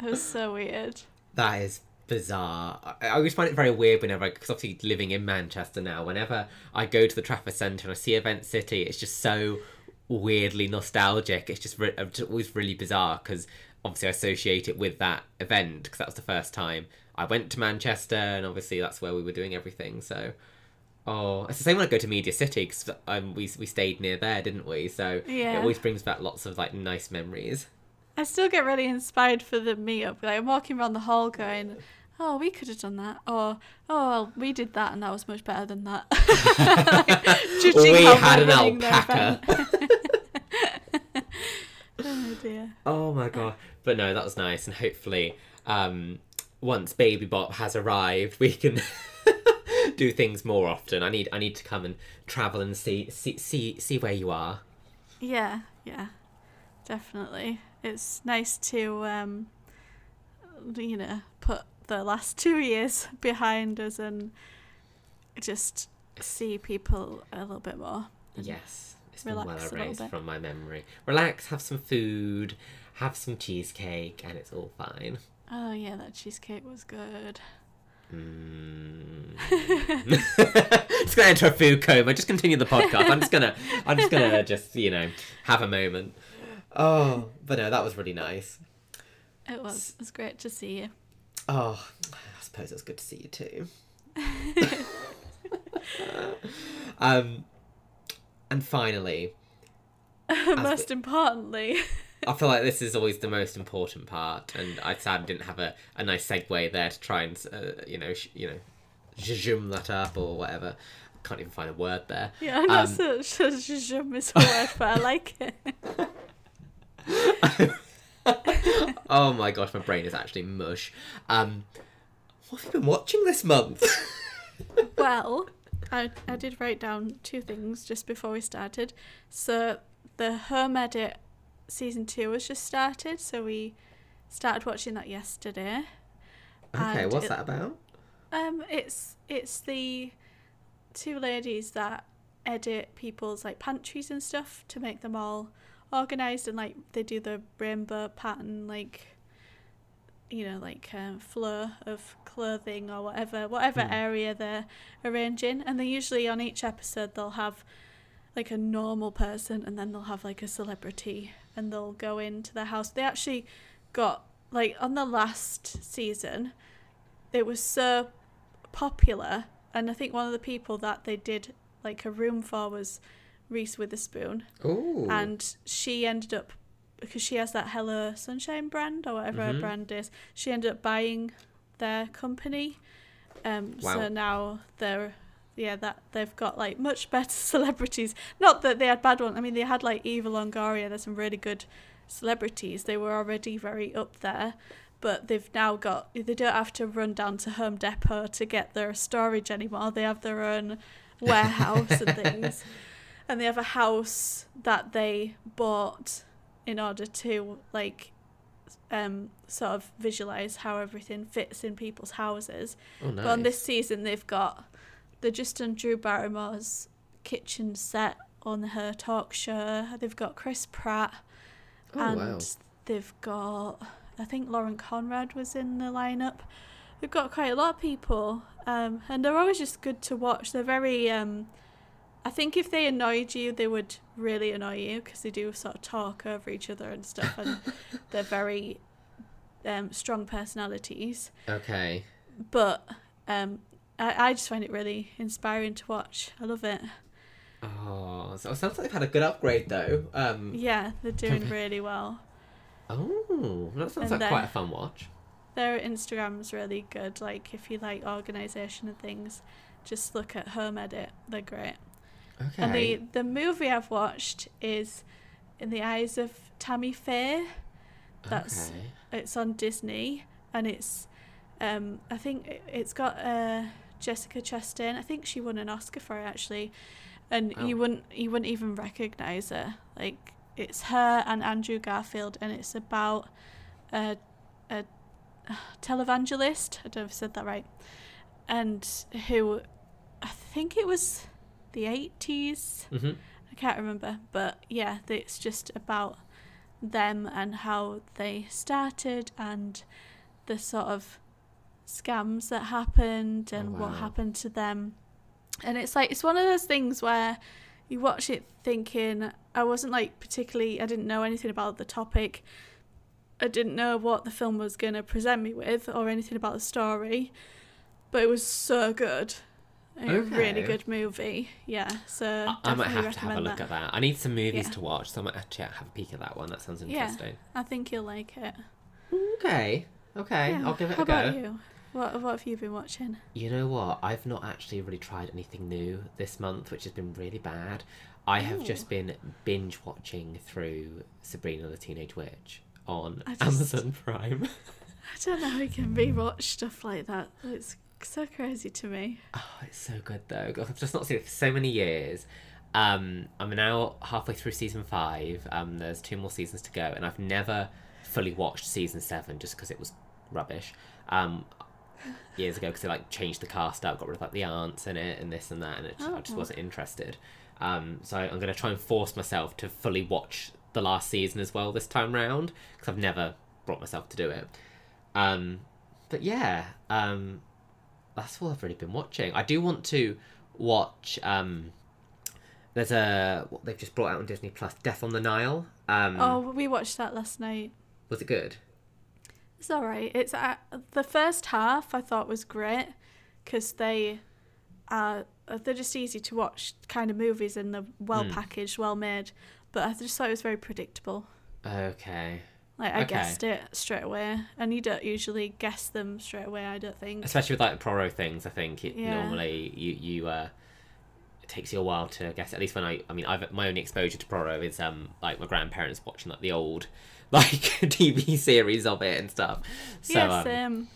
It was so weird. That is bizarre. I, always find it very weird whenever, because obviously living in Manchester now, whenever I go to the Trafford Centre and I see Event City, it's just so weirdly nostalgic. It's just, re- just always really bizarre because obviously I associate it with that event because that was the first time I went to Manchester and obviously that's where we were doing everything. So, oh, it's the same when I go to Media City because um, we we stayed near there, didn't we? So yeah. it always brings back lots of like nice memories. I still get really inspired for the meetup. Like I'm walking around the hall going, "Oh, we could have done that," or "Oh, well, we did that and that was much better than that." Like, we had an alpaca. oh dear. Oh my god. But no, that was nice and hopefully um once Baby Bop has arrived we can do things more often. I need I need to come and travel and see see see, see where you are. Yeah, yeah, definitely. It's nice to, um, you know, put the last two years behind us and just see people a little bit more. Yes. It's been well Relax a little erased bit. from my memory. Relax, have some food, have some cheesecake, and it's all fine. Oh yeah, that cheesecake was good. Mm. just gonna enter a food coma. Just continue the podcast. I'm just gonna, I'm just gonna just you know have a moment. Oh, but no, that was really nice. It was. It was great to see you. Oh, I suppose it's good to see you too. um, and finally, Most importantly, I feel like this is always the most important part, and I sad didn't have a, a nice segue there to try and uh, you know sh- you know zoom that up or whatever. Can't even find a word there. yeah, I'm not Um, so sure zhuzhum is a word, but I like it. oh my gosh, my brain is actually mush. Um, what have you been watching this month? Well, I, I did write down two things just before we started. So the Home Edit season two was just started, so we started watching that yesterday. okay, And what's it- that about? Um, it's it's the two ladies that edit people's like pantries and stuff to make them all organized and like they do the rainbow pattern like you know like um, flow of clothing or whatever whatever Hmm. area they're arranging and they usually on each episode they'll have like a normal person and then they'll have like a celebrity and they'll go into their house. They actually got like on the last season it was so popular. And i think one of the people that they did like a room for was reese witherspoon Ooh. and she ended up because she has that hello sunshine brand or whatever her Mhm. brand is she ended up buying their company um Wow. so now they're yeah that they've got like much better celebrities not that they had bad ones i mean they had like eva longoria there's some really good celebrities they were already very up there but they've now got they don't have to run down to home depot to get their storage anymore they have their own warehouse and things and they have a house that they bought in order to like um, sort of visualize how everything fits in people's houses. Oh, nice. But on this season, they've got they just done Drew Barrymore's kitchen set on her talk show. They've got Chris Pratt, oh, and wow. they've got I think Lauren Conrad was in the lineup. They've got quite a lot of people, um, and they're always just good to watch. They're very. Um, I think if they annoyed you, they would really annoy you because they do sort of talk over each other and stuff, and they're very um, strong personalities. Okay. But um, I, I just find it really inspiring to watch. I love it. Oh, so it sounds like they've had a good upgrade though. Um, Yeah, they're doing really well. Oh, that sounds And like quite a fun watch. Their Instagram's really good. Like if you like organisation and things, just look at Home Edit. They're great. Okay. And the the movie I've watched is In the Eyes of Tammy Faye. that's- Okay. It's on Disney and it's um I think it- it's got uh Jessica Chastain. I think she won an Oscar for it actually. And Wow. you wouldn't you wouldn't even recognize her. Like it's her and Andrew Garfield and it's about a a televangelist. I don't know if I said that right. And who I think it was the 80s. hmm I can't remember, but yeah, it's just about them and how they started and the sort of scams that happened and Oh, what happened to them. And it's like it's one of those things where you watch it thinking I wasn't like particularly I didn't know anything about the topic. I didn't know what the film was going to present me with or anything about the story, but it was so good. A really good movie. Yeah, so I, I might have to have a look that. at that. I need some movies Yeah. to watch, so I might actually have a peek at that one. That sounds interesting. Yeah. I think you'll like it. Okay. Okay. Yeah. I'll give it How a go. How about you? What What have you been watching? You know what? I've not actually really tried anything new this month, which has been really bad. I have Ooh. just oh. been binge watching through Sabrina the Teenage Witch on just- Amazon Prime. I don't know how you can rewatch stuff like that. It's so crazy to me. Oh, it's so good though. I've just not seen it for so many years. Um, I'm now halfway through season five. Um, there's two more seasons to go, and I've never fully watched season seven just because it was rubbish. Um, years ago because they like changed the cast out, got rid of like the aunts in it and this and that, and it, I just Oh. wasn't interested. Um, so I'm gonna try and force myself to fully watch the last season as well this time round because I've never brought myself to do it. Um, but yeah, um, that's all I've really been watching. I do want to watch. Um, there's a what they've just brought out on Disney Plus, Death on the Nile. Um, Oh, we watched that last night. was it good? It's all right. It's uh, the first half I thought was great because they are they're just easy to watch kind of movies and they're well Hmm. packaged, well made. But I just thought it was very predictable. Okay. Like I Okay. guessed it straight away, and you don't usually guess them straight away. I don't think. especially with like the Poirot things, I think it Yeah. normally you you uh, it takes you a while to guess. At least when I I mean I've my only exposure to Poirot is um like my grandparents watching like the old like TV series of it and stuff. So yeah, um,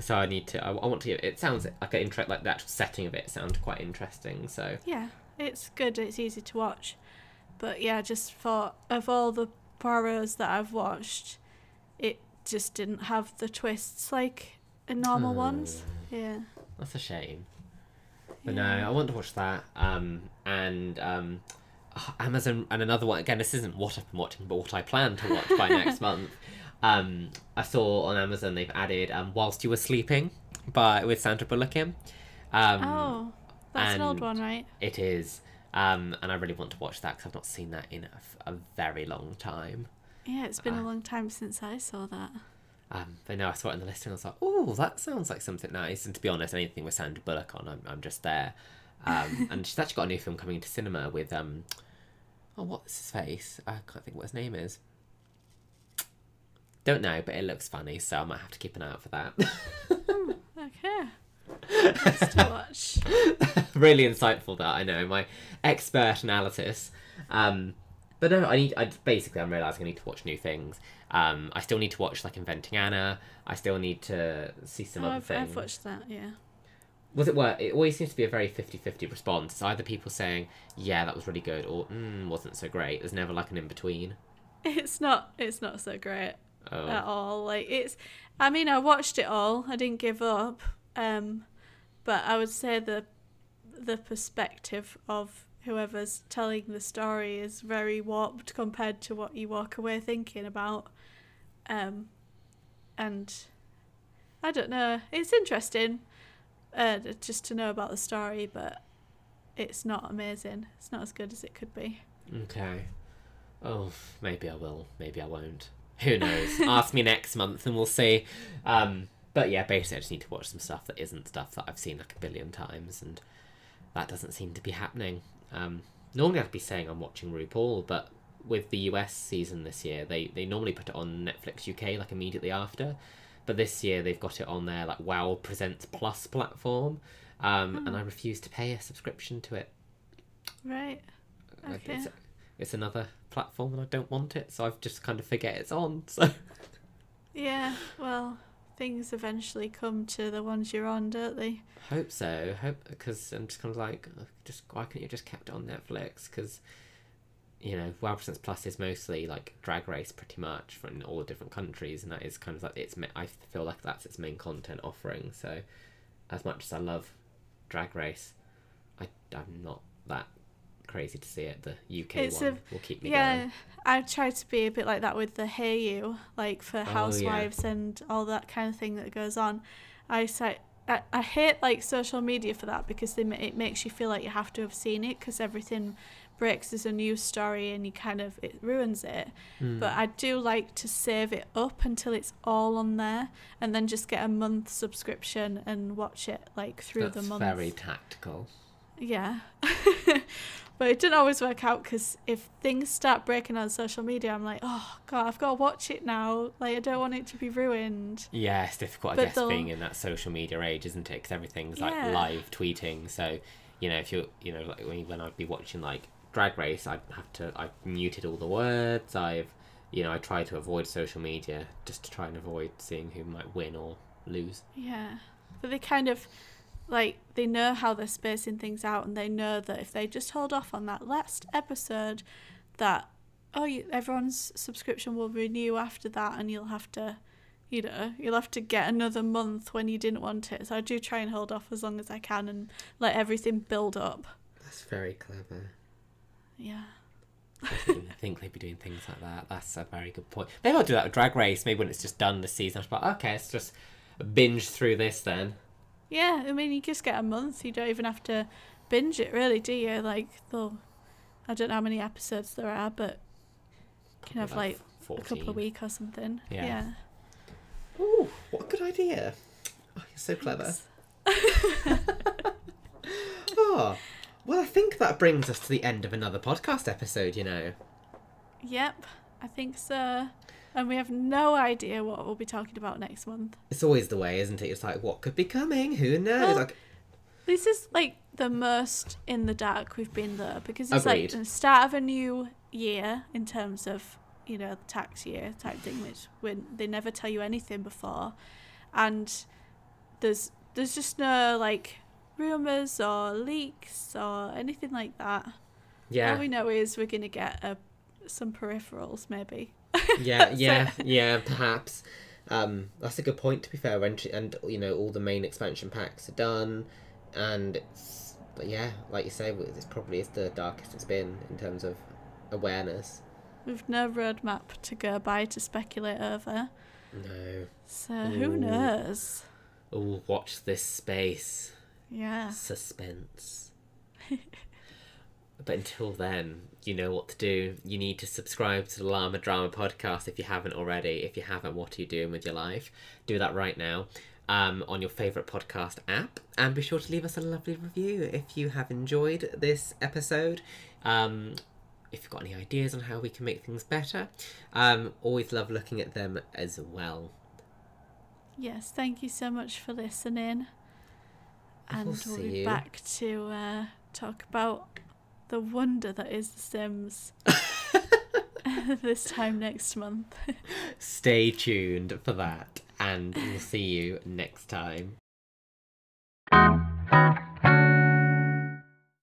so I need to I, I want to it sounds like an interest like the actual setting of it sounds quite interesting. So Yeah, it's good. It's easy to watch, but yeah, just for of all the Poirot's that I've watched, it just didn't have the twists like in normal ones. Yeah. that's a shame. But yeah. no, I want to watch that. Um, and um, Amazon and another one. Again, this isn't what I've been watching, but what I plan to watch by next month. Um, I saw on Amazon they've added um, "Whilst You Were Sleeping" by with Sandra Bullock in. Um, oh, that's an old one, right? It is, um, and I really want to watch that because I've not seen that in a very long time. Yeah, it's been Ah. a long time since I saw that. Um, but no, I saw it in the list and I was like, "Oh, that sounds like something nice." And to be honest, anything with Sandra Bullock on, I'm, I'm just there. Um, and she's actually got a new film coming into cinema with um, oh, what's his face? I can't think what his name is. Don't know, but it looks funny, so I might have to keep an eye out for that. Okay. Nice to watch. really insightful, that I know my expert analysis. Um, but no, I need. I basically I'm realizing I need to watch new things. Um, I still need to watch like Inventing Anna. I still need to see some Oh, other I've, things. I've watched that. Yeah. Was it worth? It always seems to be a very 50-50 response. It's either people saying, "Yeah, that was really good," or "Mm, wasn't so great." There's never like an in between. It's not. It's not so great. Oh. at all. Like it's, I mean, I watched it all. I didn't give up. Um, but I would say the the perspective of whoever's telling the story is very warped compared to what you walk away thinking about. Um, and I don't know. It's interesting, uh, just to know about the story, but it's not amazing. It's not as good as it could be. Okay. Oh, maybe I will. Maybe I won't. Who knows? Ask me next month and we'll see. Um, but yeah, basically, I just need to watch some stuff that isn't stuff that I've seen like a billion times, and that doesn't seem to be happening. Um, normally, I'd be saying I'm watching RuPaul, but with the US season this year, they they normally put it on Netflix UK like immediately after, but this year they've got it on their like Wow Presents Plus platform, um, and I refuse to pay a subscription to it. Right. Okay. it's, it's another platform and I don't want it, so I've just kind of forget it's on. So Yeah, well, things eventually come to the ones you're on, don't they? hope so. Hope because I'm just kind of like, just why couldn't you just kept it on Netflix? Because you know, Wow Presents Plus is mostly like Drag Race, pretty much from all the different countries, and that is kind of like its. I feel like that's its main content offering. So, as much as I love Drag Race, I I'm not that crazy to see it. The UK It's one a- will keep me Yeah, going. I try to be a bit like that with the Hayu, like for Oh, yeah. housewives and all that kind of thing that goes on. I say. I, I hate like social media for that because they, it makes you feel like you have to have seen it because everything breaks as a news story and you kind of it ruins it. Hmm. But I do like to save it up until it's all on there and then just get a month subscription and watch it like through That's the month. very tactical. Yeah. but it didn't always work out because if things start breaking on social media, I'm like, oh, God, I've got to watch it now. Like, I don't want it to be ruined. Yeah, it's difficult, I guess, they'll- being in that social media age, isn't it? Because everything's like Yeah. live tweeting. So, you know, if you're, you know, like when, when I'd be watching like Drag Race, I'd have to, I've muted all the words. I've, you know, I try to avoid social media just to try and avoid seeing who might win or lose. Yeah. But they kind of, like, they know how they're spacing things out and they know that if they just hold off on that last episode, that, oh, you, everyone's subscription will renew after that and you'll have to. You know, you'll have to get another month when you didn't want it. So I do try and hold off as long as I can and let everything build up. That's very clever. Yeah. I didn't think they'd be doing things like that. That's a very good point. Maybe I'll do that with Drag Race. Maybe when it's just done this season, I'll be like, okay, let's just binge through this then. Yeah, I mean, you just get a month. You don't even have to binge it, really, do you? Like, though, I don't know how many episodes there are, but you can have Probably like a couple of weeks or something. Yeah. Yeah. Ooh, what a good idea. Oh, you're so clever. Oh, well, I think that brings us to the end of another podcast episode, you know. Yep, I think so. And we have no idea what we'll be talking about next month. It's always the way, isn't it? It's like, what could be coming? Who knows? Well, like, This is like the most in the dark we've been there because it's like the start of a new year in terms of you know the tax year type thing, which when they never tell you anything before, and there's there's just no like rumors or leaks or anything like that. yeah, All we know is we're gonna get a some peripherals maybe. yeah, yeah, yeah, perhaps. Um, that's a good point, to be fair. And, and you know, all the main expansion packs are done, and it's, but yeah, like you say, this probably is the darkest it's been in terms of awareness. We've no roadmap to go by to speculate over. No. So who Ooh. knows? Oh, watch this space. Yeah. Suspense. but until then, you know what to do. You need to subscribe to the Llama Drama podcast if you haven't already. If you haven't, what are you doing with your life? Do that right now um, on your favourite podcast app. And be sure to leave us a lovely review if you have enjoyed this episode. Um, if you've got any ideas on how we can make things better, um, always love looking at them as well. Yes, thank you so much for listening. And We'll we'll be you. back to uh, talk about the wonder that is The Sims this time next month. Stay tuned for that, and we'll see you next time.